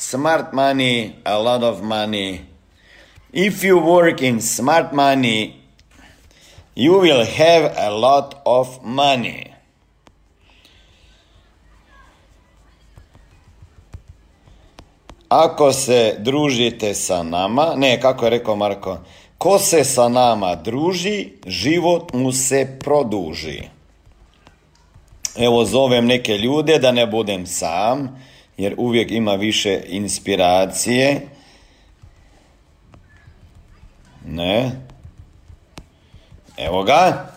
smart money, a lot of money. If you work in smart money, you will have a lot of money. Ako se družite sa nama, ne, kako je rekao Marko, ko se sa nama druži, život mu se produži. Evo zovem neke ljude da ne budem sam jer uvijek ima više inspiracije. Ne. Evo ga.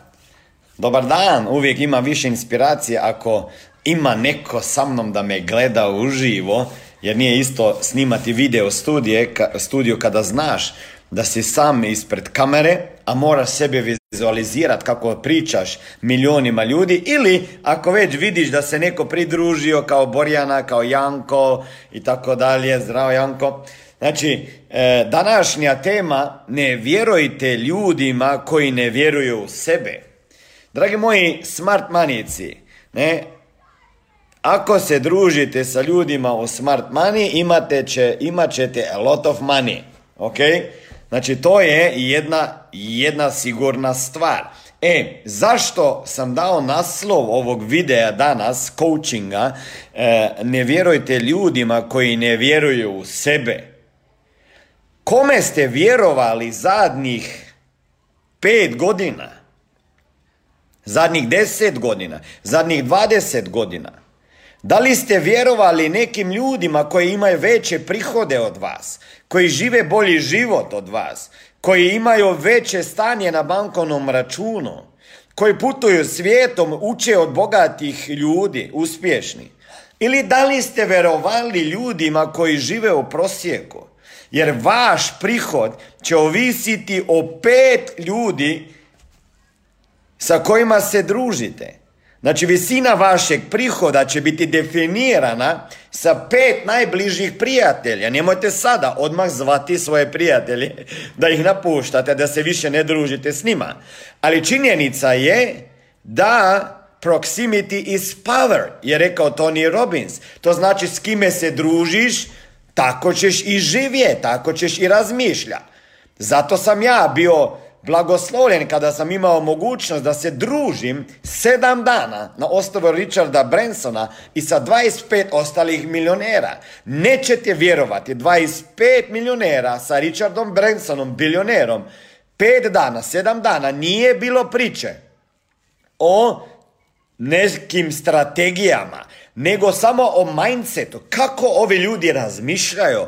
Dobar dan, uvijek ima više inspiracije ako ima neko sa mnom da me gleda uživo, jer nije isto snimati video studije, studio kada znaš da si sam ispred kamere, a moraš sebe vizualizirati kako pričaš milionima ljudi ili ako već vidiš da se neko pridružio kao Borjana, kao Janko i tako dalje, zdravo Janko. Znači, e, današnja tema ne vjerujte ljudima koji ne vjeruju u sebe. Dragi moji smart manici, ne, ako se družite sa ljudima u smart money, imate će, imat ćete a lot of money. Ok? Znači, to je jedna, jedna sigurna stvar. E, zašto sam dao naslov ovog videa danas, coachinga, e, ne vjerujte ljudima koji ne vjeruju u sebe. Kome ste vjerovali zadnjih pet godina? Zadnjih deset godina? Zadnjih dvadeset godina? Da li ste vjerovali nekim ljudima koji imaju veće prihode od vas, koji žive bolji život od vas, koji imaju veće stanje na bankovnom računu, koji putuju svijetom, uče od bogatih ljudi, uspješni? Ili da li ste vjerovali ljudima koji žive u prosjeku? Jer vaš prihod će ovisiti o pet ljudi sa kojima se družite. Znači visina vašeg prihoda će biti definirana sa pet najbližih prijatelja. Nemojte sada odmah zvati svoje prijatelje da ih napuštate, da se više ne družite s njima. Ali činjenica je da proximity is power, je rekao Tony Robbins. To znači s kime se družiš, tako ćeš i živjeti, tako ćeš i razmišljati. Zato sam ja bio blagoslovljen kada sam imao mogućnost da se družim sedam dana na osnovu Richarda Bransona i sa 25 ostalih milionera. Nećete vjerovati, 25 milionera sa Richardom Bransonom, bilionerom, pet dana, sedam dana nije bilo priče o nekim strategijama, nego samo o mindsetu, kako ovi ljudi razmišljaju.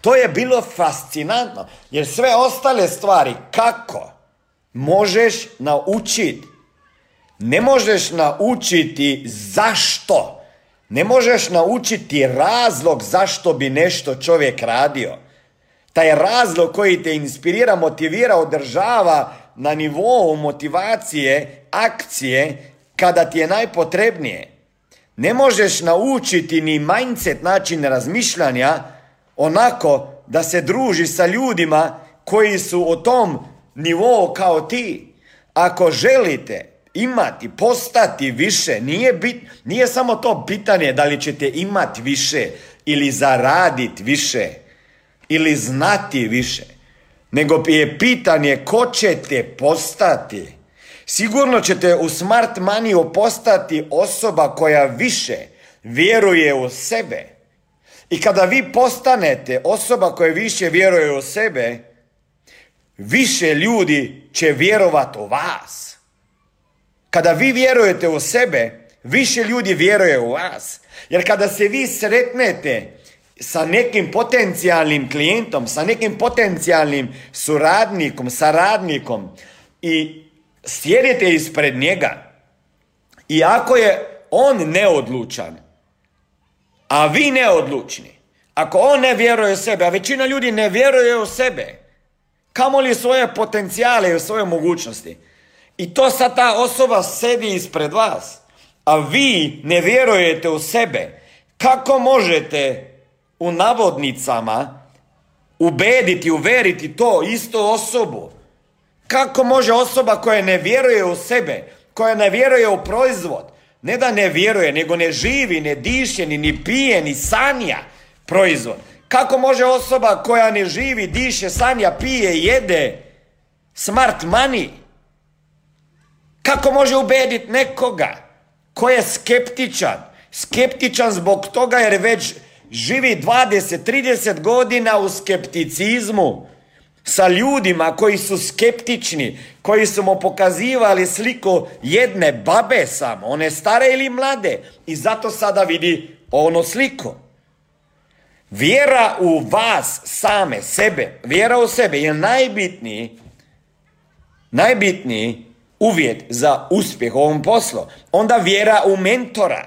To je bilo fascinantno, jer sve ostale stvari, kako, možeš naučiti. Ne možeš naučiti zašto. Ne možeš naučiti razlog zašto bi nešto čovjek radio. Taj razlog koji te inspirira, motivira, održava na nivou motivacije, akcije, kada ti je najpotrebnije. Ne možeš naučiti ni mindset način razmišljanja onako da se druži sa ljudima koji su u tom nivou kao ti. Ako želite imati, postati više, nije, bit, nije samo to pitanje da li ćete imati više ili zaraditi više ili znati više, nego je pitanje ko ćete postati. Sigurno ćete u smart maniju postati osoba koja više vjeruje u sebe. I kada vi postanete osoba koja više vjeruje u sebe, više ljudi će vjerovati u vas. Kada vi vjerujete u sebe, više ljudi vjeruje u vas. Jer kada se vi sretnete sa nekim potencijalnim klijentom, sa nekim potencijalnim suradnikom, saradnikom i sjedite ispred njega i ako je on neodlučan, a vi neodlučni, ako on ne vjeruje u sebe, a većina ljudi ne vjeruje u sebe, kamo li svoje potencijale i svoje mogućnosti, i to sad ta osoba sedi ispred vas, a vi ne vjerujete u sebe, kako možete u navodnicama ubediti, uveriti to isto osobu? Kako može osoba koja ne vjeruje u sebe, koja ne vjeruje u proizvod, ne da ne vjeruje, nego ne živi, ne diše, ni, ni pije, ni sanja proizvod. Kako može osoba koja ne živi, diše, sanja, pije, jede smart money? Kako može ubediti nekoga ko je skeptičan? Skeptičan zbog toga jer već živi 20-30 godina u skepticizmu sa ljudima koji su skeptični, koji su mu pokazivali sliku jedne babe samo, one stare ili mlade i zato sada vidi ono sliku. Vjera u vas same, sebe, vjera u sebe je najbitniji, najbitniji uvjet za uspjeh u ovom poslu. Onda vjera u mentora.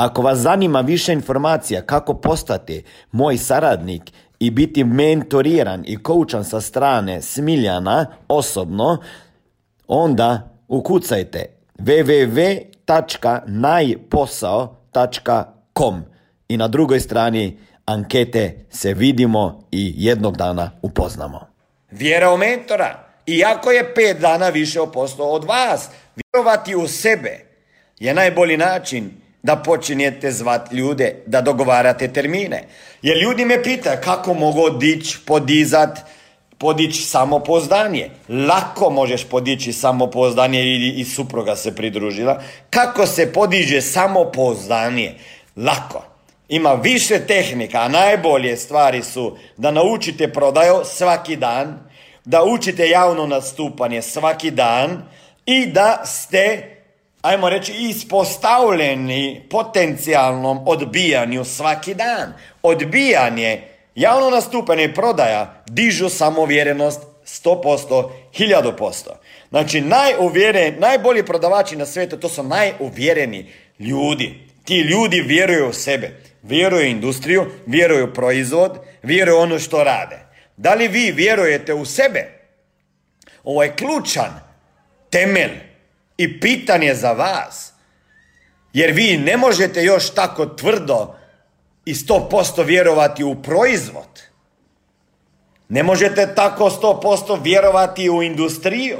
Ako vas zanima više informacija kako postati moj saradnik i biti mentoriran i koučan sa strane Smiljana osobno, onda ukucajte www.najposao.com i na drugoj strani ankete se vidimo i jednog dana upoznamo. Vjera u mentora. Iako je pet dana više opostao od vas, vjerovati u sebe je najbolji način da počinjete zvat ljude, da dogovarate termine. Jer ljudi me pitaju kako mogu dići, podizat, podići samopoznanje. Lako možeš podići samopoznanje i, i supruga se pridružila. Kako se podiže samopoznanje? Lako. Ima više tehnika, a najbolje stvari su da naučite prodaju svaki dan, da učite javno nastupanje svaki dan i da ste ajmo reći, ispostavljeni potencijalnom odbijanju svaki dan. Odbijanje, javno nastupanje prodaja dižu samovjerenost 100%, 1000%. Znači, najuvjeren, najbolji prodavači na svijetu, to su najuvjereni ljudi. Ti ljudi vjeruju u sebe, vjeruju u industriju, vjeruju u proizvod, vjeruju u ono što rade. Da li vi vjerujete u sebe? Ovo je ključan temelj i pitanje za vas. Jer vi ne možete još tako tvrdo i 100% vjerovati u proizvod. Ne možete tako 100% vjerovati u industriju.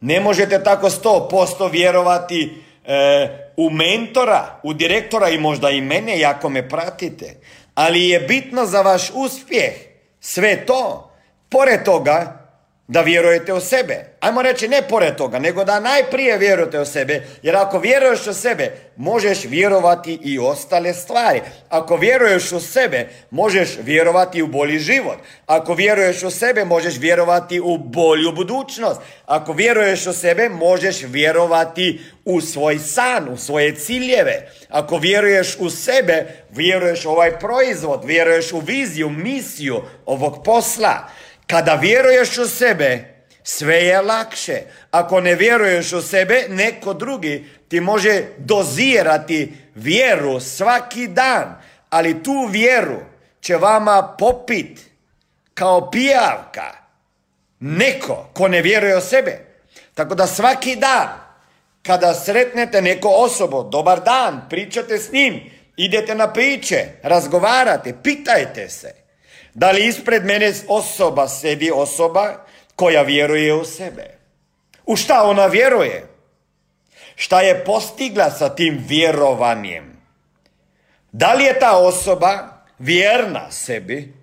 Ne možete tako 100% vjerovati e, u mentora, u direktora i možda i mene, jako me pratite. Ali je bitno za vaš uspjeh sve to. Pored toga, da vjerujete u sebe. Ajmo reći ne pored toga, nego da najprije vjerujete u sebe, jer ako vjeruješ u sebe, možeš vjerovati i ostale stvari. Ako vjeruješ u sebe, možeš vjerovati u bolji život. Ako vjeruješ u sebe, možeš vjerovati u bolju budućnost. Ako vjeruješ u sebe, možeš vjerovati u svoj san, u svoje ciljeve. Ako vjeruješ u sebe, vjeruješ u ovaj proizvod, vjeruješ u viziju, misiju ovog posla. Kada vjeruješ u sebe, sve je lakše. Ako ne vjeruješ u sebe, neko drugi ti može dozirati vjeru svaki dan, ali tu vjeru će vama popit kao pijavka. Neko ko ne vjeruje u sebe. Tako da svaki dan kada sretnete neko osobu, dobar dan, pričate s njim, idete na priče, razgovarate, pitajte se. Da li ispred mene osoba sedi osoba koja vjeruje u sebe? U šta ona vjeruje? Šta je postigla sa tim vjerovanjem? Da li je ta osoba vjerna sebi?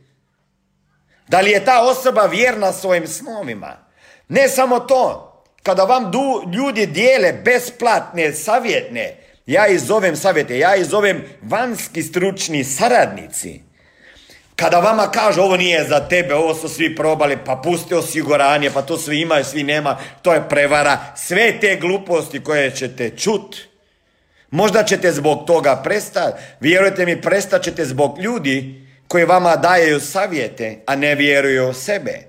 Da li je ta osoba vjerna svojim snovima? Ne samo to, kada vam du, ljudi dijele besplatne savjetne, ja ih savjete, ja ih zovem vanjski stručni saradnici. Kada vama kažu ovo nije za tebe, ovo su svi probali, pa pusti osiguranje, pa to svi imaju, svi nema, to je prevara. Sve te gluposti koje ćete čut, možda ćete zbog toga prestati. Vjerujte mi, prestat ćete zbog ljudi koji vama daju savjete, a ne vjeruju u sebe.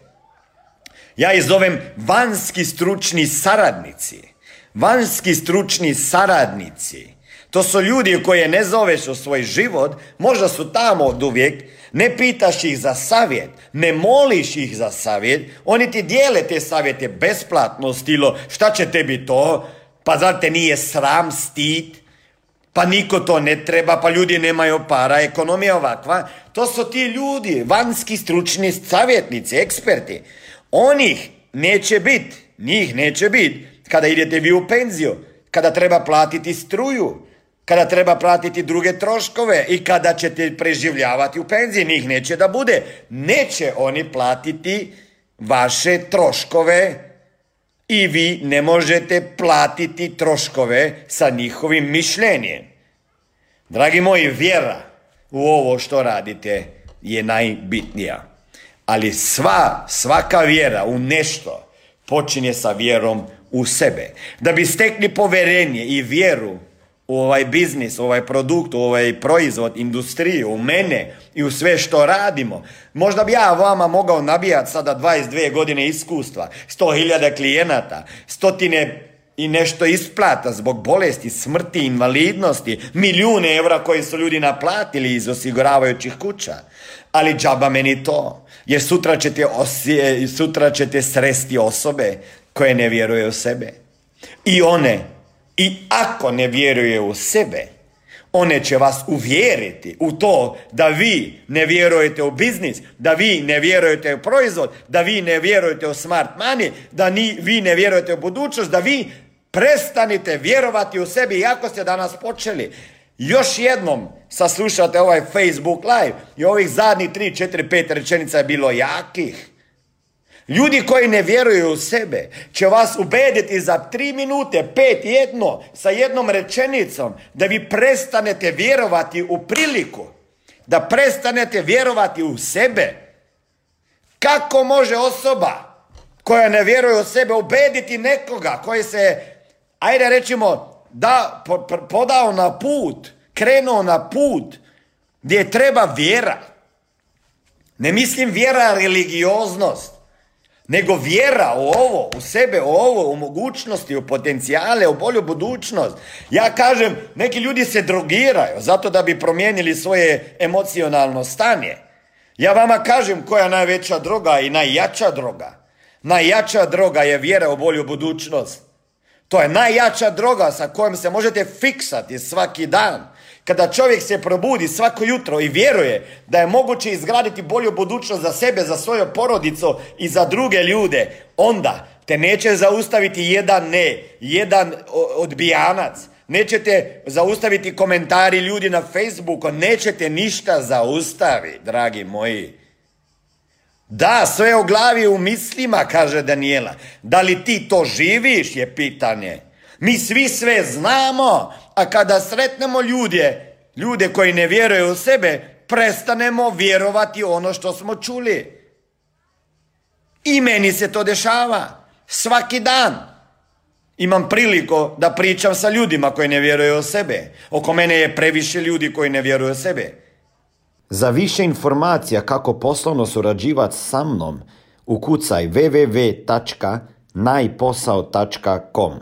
Ja ih zovem vanjski stručni saradnici. Vanjski stručni saradnici. To su ljudi koje ne zoveš u svoj život, možda su tamo od uvijek, ne pitaš ih za savjet, ne moliš ih za savjet, oni ti dijele te savjete besplatno, stilo šta će tebi to, pa zar te nije sram, stid, pa niko to ne treba, pa ljudi nemaju para, ekonomija ovakva. To su ti ljudi, vanjski stručni savjetnici, eksperti. Onih neće biti, njih neće biti kada idete vi u penziju, kada treba platiti struju, kada treba platiti druge troškove i kada ćete preživljavati u penziji, njih neće da bude. Neće oni platiti vaše troškove i vi ne možete platiti troškove sa njihovim mišljenjem. Dragi moji, vjera u ovo što radite je najbitnija. Ali sva, svaka vjera u nešto počinje sa vjerom u sebe. Da bi stekli poverenje i vjeru u ovaj biznis, u ovaj produkt, u ovaj proizvod, industriju, u mene i u sve što radimo. Možda bi ja vama mogao nabijati sada 22 godine iskustva, 100.000 klijenata, stotine i nešto isplata zbog bolesti, smrti, invalidnosti, milijune evra koje su ljudi naplatili iz osiguravajućih kuća. Ali džaba meni to, jer sutra ćete, osje, sutra ćete sresti osobe koje ne vjeruju u sebe. I one i ako ne vjeruje u sebe, one će vas uvjeriti u to da vi ne vjerujete u biznis, da vi ne vjerujete u proizvod, da vi ne vjerujete u smart money, da ni, vi ne vjerujete u budućnost, da vi prestanite vjerovati u sebi iako ste danas počeli. Još jednom saslušate ovaj Facebook live i ovih zadnjih 3, 4, 5 rečenica je bilo jakih. Ljudi koji ne vjeruju u sebe će vas ubediti za tri minute, pet, jedno, sa jednom rečenicom, da vi prestanete vjerovati u priliku, da prestanete vjerovati u sebe. Kako može osoba koja ne vjeruje u sebe ubediti nekoga koji se, ajde rećemo, da, podao na put, krenuo na put gdje treba vjera. Ne mislim vjera religioznost, nego vjera u ovo, u sebe, u ovo, u mogućnosti, u potencijale, u bolju budućnost. Ja kažem, neki ljudi se drogiraju zato da bi promijenili svoje emocionalno stanje. Ja vama kažem koja je najveća droga i najjača droga. Najjača droga je vjera u bolju budućnost. To je najjača droga sa kojom se možete fiksati svaki dan. Kada čovjek se probudi svako jutro i vjeruje da je moguće izgraditi bolju budućnost za sebe, za svoju porodicu i za druge ljude, onda te neće zaustaviti jedan ne, jedan odbijanac. Nećete zaustaviti komentari ljudi na Facebooku, nećete ništa zaustaviti, dragi moji. Da, sve u glavi u mislima, kaže Daniela. Da li ti to živiš, je pitanje. Mi svi sve znamo, a kada sretnemo ljude, ljude koji ne vjeruju u sebe, prestanemo vjerovati ono što smo čuli. I meni se to dešava. Svaki dan imam priliku da pričam sa ljudima koji ne vjeruju u sebe. Oko mene je previše ljudi koji ne vjeruju u sebe. Za više informacija kako poslovno surađivati sa mnom, Ukucaj www.najposao.com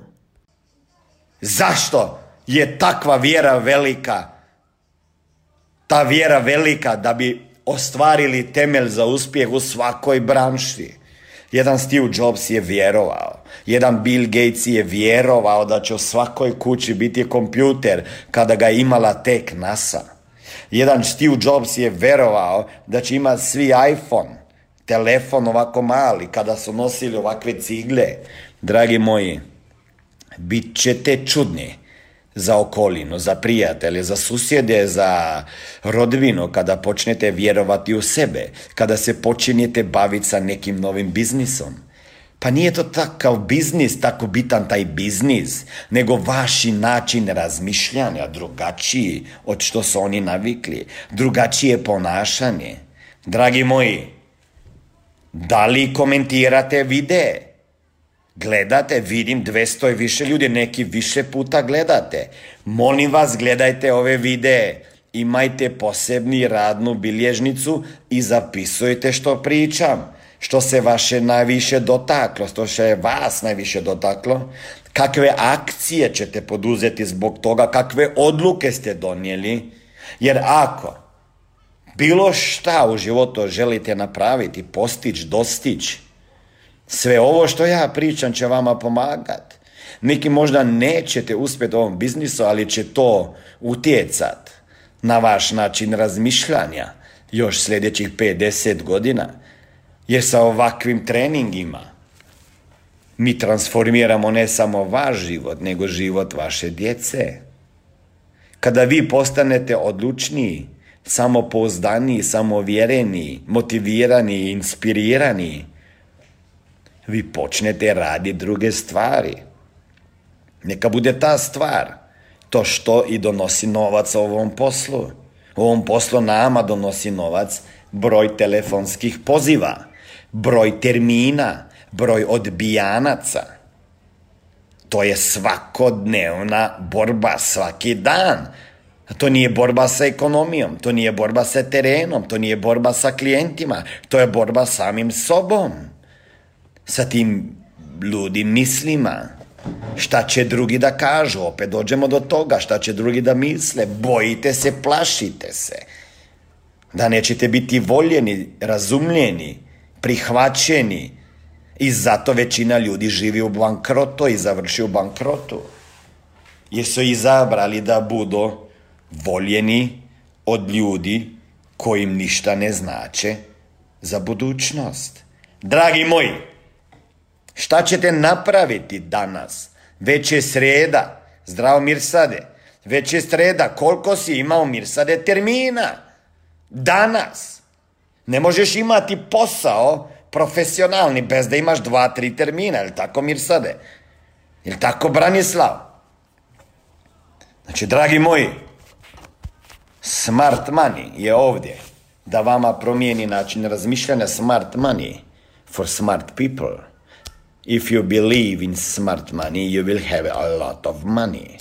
Zašto je takva vjera velika? Ta vjera velika da bi ostvarili temelj za uspjeh u svakoj branši. Jedan Steve Jobs je vjerovao, jedan Bill Gates je vjerovao da će u svakoj kući biti kompjuter kada ga je imala tek NASA. Jedan Steve Jobs je vjerovao da će imati svi iPhone, telefon ovako mali, kada su nosili ovakve cigle. Dragi moji, bit ćete čudni za okolinu, za prijatelje, za susjede, za rodbinu, kada počnete vjerovati u sebe, kada se počinjete baviti sa nekim novim biznisom. Pa nije to takav biznis, tako bitan taj biznis, nego vaši način razmišljanja drugačiji od što su oni navikli, drugačije ponašanje. Dragi moji, da li komentirate videe? Gledate, vidim 200 i više ljudi, neki više puta gledate. Molim vas, gledajte ove videe. Imajte posebni radnu bilježnicu i zapisujte što pričam. Što se vaše najviše dotaklo, što se vas najviše dotaklo. Kakve akcije ćete poduzeti zbog toga, kakve odluke ste donijeli. Jer ako bilo šta u životu želite napraviti, postići, dostići, sve ovo što ja pričam će vama pomagati. Neki možda nećete uspjeti u ovom biznisu, ali će to utjecat na vaš način razmišljanja još sljedećih 50 godina. Jer sa ovakvim treningima mi transformiramo ne samo vaš život, nego život vaše djece. Kada vi postanete odlučniji, samopouzdaniji, samovjereni, motivirani, inspirirani, vi počnete raditi druge stvari. Neka bude ta stvar to što i donosi novac ovom poslu. Ovom poslu nama donosi novac broj telefonskih poziva, broj termina, broj odbijanaca. To je svakodnevna borba svaki dan. To nije borba sa ekonomijom, to nije borba sa terenom, to nije borba sa klijentima, to je borba samim sobom sa tim ludim mislima. Šta će drugi da kažu? Opet dođemo do toga. Šta će drugi da misle? Bojite se, plašite se. Da nećete biti voljeni, razumljeni, prihvaćeni. I zato većina ljudi živi u bankrotu i završi u bankrotu. Jer su izabrali da budu voljeni od ljudi kojim ništa ne znače za budućnost. Dragi moji, Šta ćete napraviti danas? Već je sreda, zdravo Mirsade. Već je sreda, koliko si imao Mirsade termina? Danas. Ne možeš imati posao profesionalni bez da imaš dva, tri termina, jel tako Mirsade? Jel tako Branislav? Znači, dragi moji, smart money je ovdje da vama promijeni način razmišljanja smart money for smart people. If you believe in smart money, you will have a lot of money.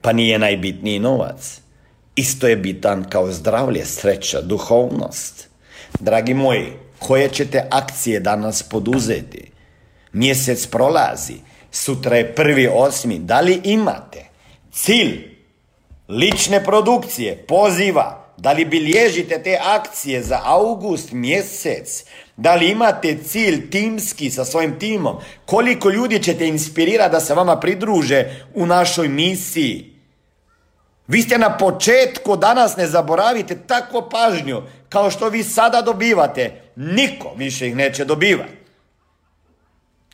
Pa nije najbitniji novac. Isto je bitan kao zdravlje, sreća, duhovnost. Dragi moji, koje ćete akcije danas poduzeti? Mjesec prolazi, sutra je prvi osmi. Da li imate cilj lične produkcije, poziva, da li bilježite te akcije za august mjesec? Da li imate cilj timski sa svojim timom? Koliko ljudi ćete inspirirati da se vama pridruže u našoj misiji? Vi ste na početku, danas ne zaboravite takvu pažnju kao što vi sada dobivate. Niko više ih neće dobivati.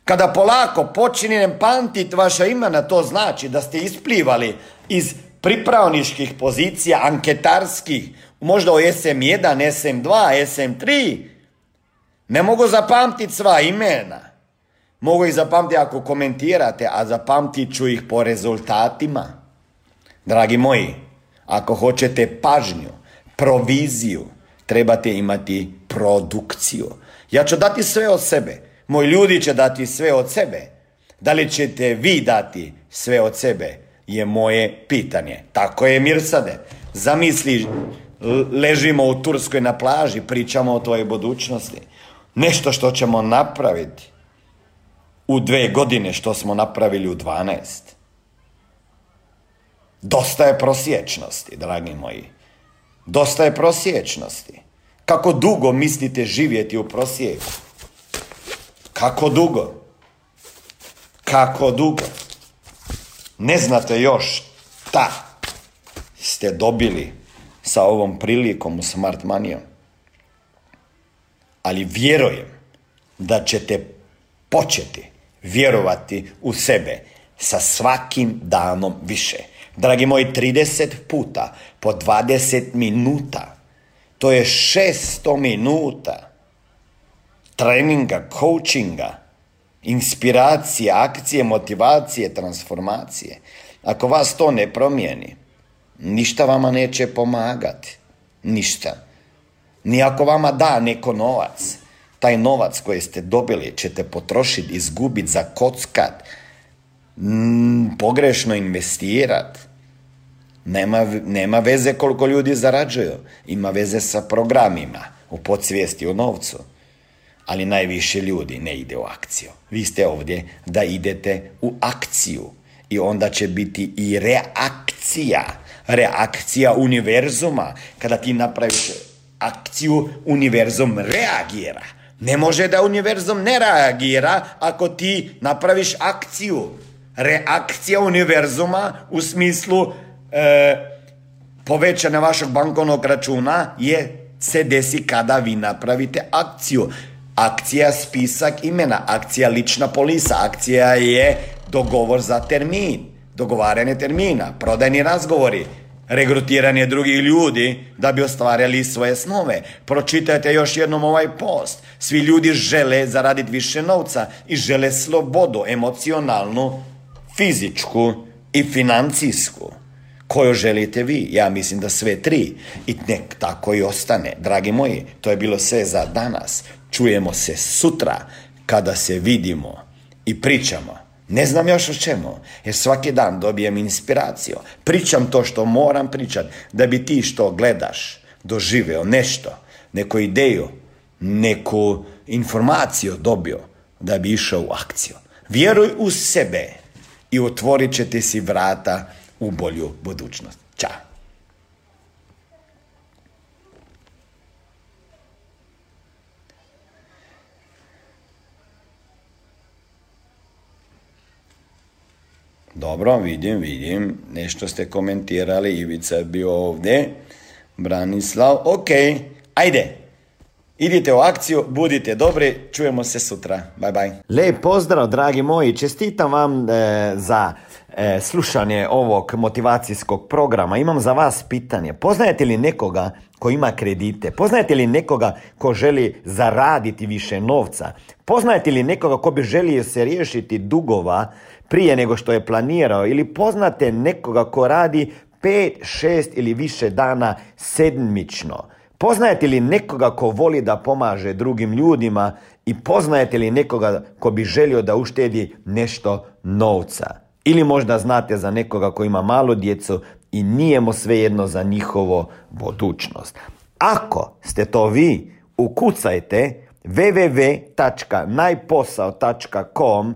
Kada polako počinem pamtiti vaša imena, to znači da ste isplivali iz pripravničkih pozicija, anketarskih, možda o SM1, SM2, SM3. Ne mogu zapamtiti sva imena. Mogu ih zapamtiti ako komentirate, a zapamtit ću ih po rezultatima. Dragi moji, ako hoćete pažnju, proviziju, trebate imati produkciju. Ja ću dati sve od sebe. Moji ljudi će dati sve od sebe. Da li ćete vi dati sve od sebe? je moje pitanje. Tako je Mirsade. Zamisli, ležimo u Turskoj na plaži, pričamo o tvojoj budućnosti. Nešto što ćemo napraviti u dve godine što smo napravili u dvanaest. Dosta je prosječnosti, dragi moji. Dosta je prosječnosti. Kako dugo mislite živjeti u prosjeku? Kako dugo? Kako dugo? Ne znate još šta ste dobili sa ovom prilikom u Smart Manijom. Ali vjerujem da ćete početi vjerovati u sebe sa svakim danom više. Dragi moji, 30 puta po 20 minuta. To je 600 minuta treninga, coachinga, inspiracije, akcije, motivacije, transformacije. Ako vas to ne promijeni, ništa vama neće pomagati. Ništa. Ni ako vama da neko novac, taj novac koji ste dobili ćete potrošiti, izgubiti, zakockat, mm, pogrešno investirati. Nema, nema veze koliko ljudi zarađuju. Ima veze sa programima u podsvijesti, u novcu. Ali najviše ljudi ne ide u akciju. Vi ste ovdje da idete u akciju. I onda će biti i reakcija. Reakcija univerzuma. Kada ti napraviš akciju, univerzum reagira. Ne može da univerzum ne reagira ako ti napraviš akciju. Reakcija univerzuma u smislu e, povećanja vašeg bankovnog računa je se desi kada vi napravite akciju. Akcija spisak imena, akcija lična polisa, akcija je dogovor za termin, dogovaranje termina, prodajni razgovori, regrutiranje drugih ljudi da bi ostvarili svoje snove. Pročitajte još jednom ovaj post. Svi ljudi žele zaraditi više novca i žele slobodu emocionalnu, fizičku i financijsku. Koju želite vi? Ja mislim da sve tri. I nek tako i ostane. Dragi moji, to je bilo sve za danas. Čujemo se sutra kada se vidimo i pričamo. Ne znam još o čemu, jer svaki dan dobijem inspiraciju. Pričam to što moram pričat, da bi ti što gledaš doživeo nešto, neku ideju, neku informaciju dobio, da bi išao u akciju. Vjeruj u sebe i otvorit ćete si vrata u bolju budućnost. Ćao! Dobro, vidim, vidim. Nešto ste komentirali, Ivica je bio ovdje. Branislav, ok, ajde. Idite u akciju, budite dobri, čujemo se sutra. Bye bye. Lijep pozdrav, dragi moji. Čestitam vam e, za e, slušanje ovog motivacijskog programa. Imam za vas pitanje. Poznajete li nekoga ko ima kredite? Poznajete li nekoga ko želi zaraditi više novca? Poznajete li nekoga ko bi želio se riješiti dugova prije nego što je planirao? Ili poznate nekoga ko radi pet, šest ili više dana sedmično? Poznajete li nekoga ko voli da pomaže drugim ljudima i poznajete li nekoga ko bi želio da uštedi nešto novca? Ili možda znate za nekoga ko ima malu djecu i nije mu svejedno za njihovo budućnost. Ako ste to vi, ukucajte www.najposao.com